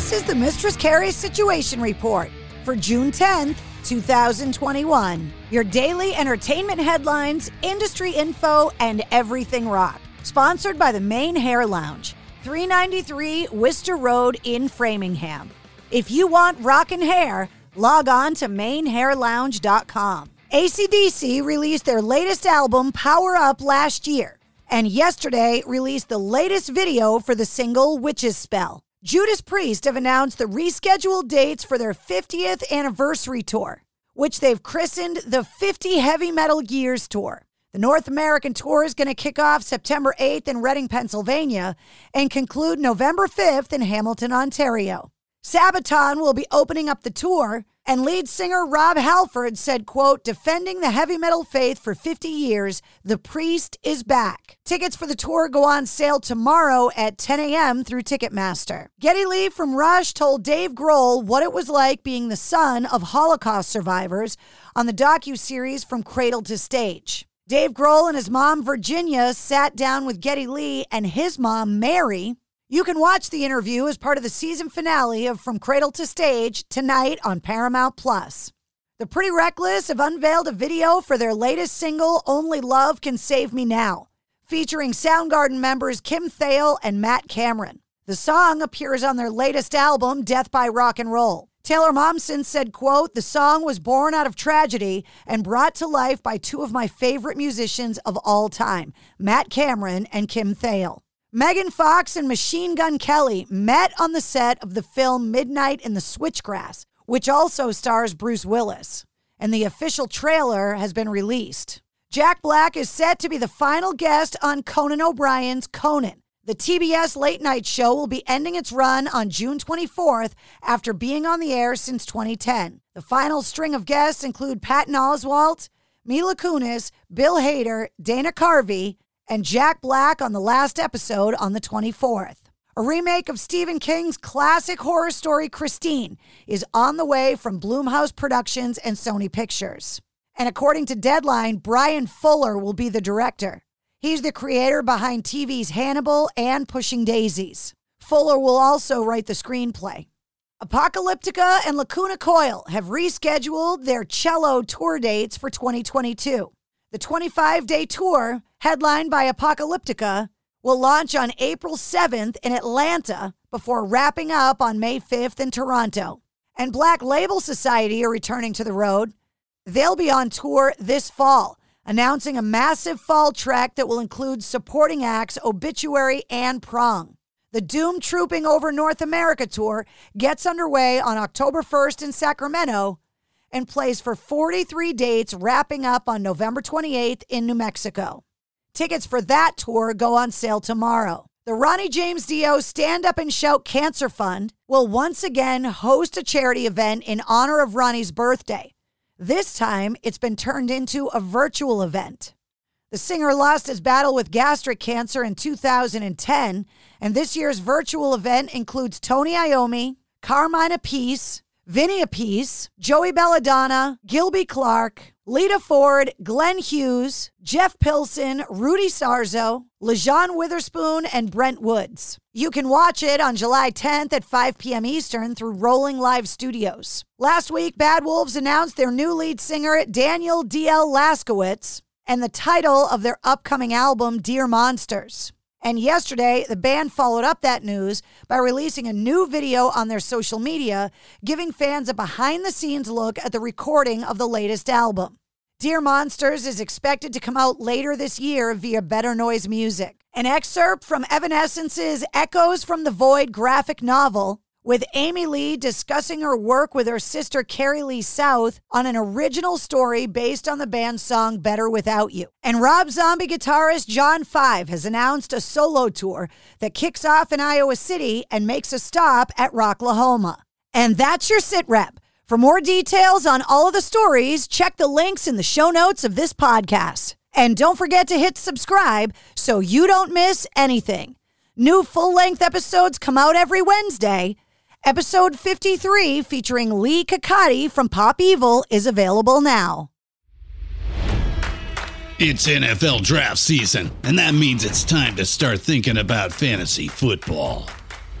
This is the Mistress Carrie Situation Report for June 10th, 2021. Your daily entertainment headlines, industry info, and everything rock. Sponsored by the Mane Hair Lounge, 393 Worcester Road in Framingham. If you want rockin' hair, log on to manehairlounge.com. ACDC released their latest album, Power Up, last year, and yesterday released the latest video for the single Witch's Spell. Judas Priest have announced the rescheduled dates for their 50th anniversary tour, which they've christened the 50 Heavy Metal Years Tour. The North American tour is going to kick off September 8th in Reading, Pennsylvania, and conclude November 5th in Hamilton, Ontario. Sabaton will be opening up the tour, and lead singer Rob Halford said, quote, defending the heavy metal faith for 50 years, the priest is back. Tickets for the tour go on sale tomorrow at 10 a.m. through Ticketmaster. Geddy Lee from Rush told Dave Grohl what it was like being the son of Holocaust survivors on the docu-series From Cradle to Stage. Dave Grohl and his mom, Virginia, sat down with Geddy Lee and his mom, Mary, you can watch the interview as part of the season finale of From Cradle to Stage tonight on Paramount Plus. The Pretty Reckless have unveiled a video for their latest single, Only Love Can Save Me Now, featuring Soundgarden members Kim Thayil and Matt Cameron. The song appears on their latest album, Death by Rock and Roll. Taylor Momsen said, quote, the song was born out of tragedy and brought to life by two of my favorite musicians of all time, Matt Cameron and Kim Thayil. Megan Fox and Machine Gun Kelly met on the set of the film Midnight in the Switchgrass, which also stars Bruce Willis, and the official trailer has been released. Jack Black is set to be the final guest on Conan O'Brien's Conan. The TBS late night show will be ending its run on June 24th after being on the air since 2010. The final string of guests include Patton Oswalt, Mila Kunis, Bill Hader, Dana Carvey, and Jack Black on the last episode on the 24th. A remake of Stephen King's classic horror story Christine is on the way from Blumhouse Productions and Sony Pictures. And according to Deadline, Bryan Fuller will be the director. He's the creator behind TV's Hannibal and Pushing Daisies. Fuller will also write the screenplay. Apocalyptica and Lacuna Coil have rescheduled their cello tour dates for 2022. The 25 day tour, headlined by Apocalyptica, will launch on April 7th in Atlanta before wrapping up on May 5th in Toronto. And Black Label Society are returning to the road. They'll be on tour this fall, announcing a massive fall trek that will include supporting acts Obituary and Prong. The Doom Trooping Over North America tour gets underway on October 1st in Sacramento and plays for 43 dates, wrapping up on November 28th in New Mexico. Tickets for that tour go on sale tomorrow. The Ronnie James Dio Stand Up and Shout Cancer Fund will once again host a charity event in honor of Ronnie's birthday. This time, it's been turned into a virtual event. The singer lost his battle with gastric cancer in 2010, and this year's virtual event includes Tony Iommi, Carmine Appice, Vinny Appice, Joey Belladonna, Gilby Clarke, Lita Ford, Glenn Hughes, Jeff Pilson, Rudy Sarzo, Lajon Witherspoon, and Brent Woods. You can watch it on July 10th at 5 p.m. Eastern through Rolling Live Studios. Last week, Bad Wolves announced their new lead singer, Daniel D.L. Laskiewicz, and the title of their upcoming album, Dear Monsters. And yesterday, the band followed up that news by releasing a new video on their social media, giving fans a behind the scenes look at the recording of the latest album. Dear Monsters is expected to come out later this year via Better Noise Music. An excerpt from Evanescence's Echoes from the Void graphic novel with Amy Lee discussing her work with her sister Carrie Lee South on an original story based on the band's song Better Without You. And Rob Zombie guitarist John Five has announced a solo tour that kicks off in Iowa City and makes a stop at Rocklahoma. And that's your sit rep. For more details on all of the stories, check the links in the show notes of this podcast. And don't forget to hit subscribe so you don't miss anything. New full length episodes come out every Wednesday. Episode 53, featuring Leigh Kakaty from Pop Evil, is available now. It's NFL draft season, and that means it's time to start thinking about fantasy football.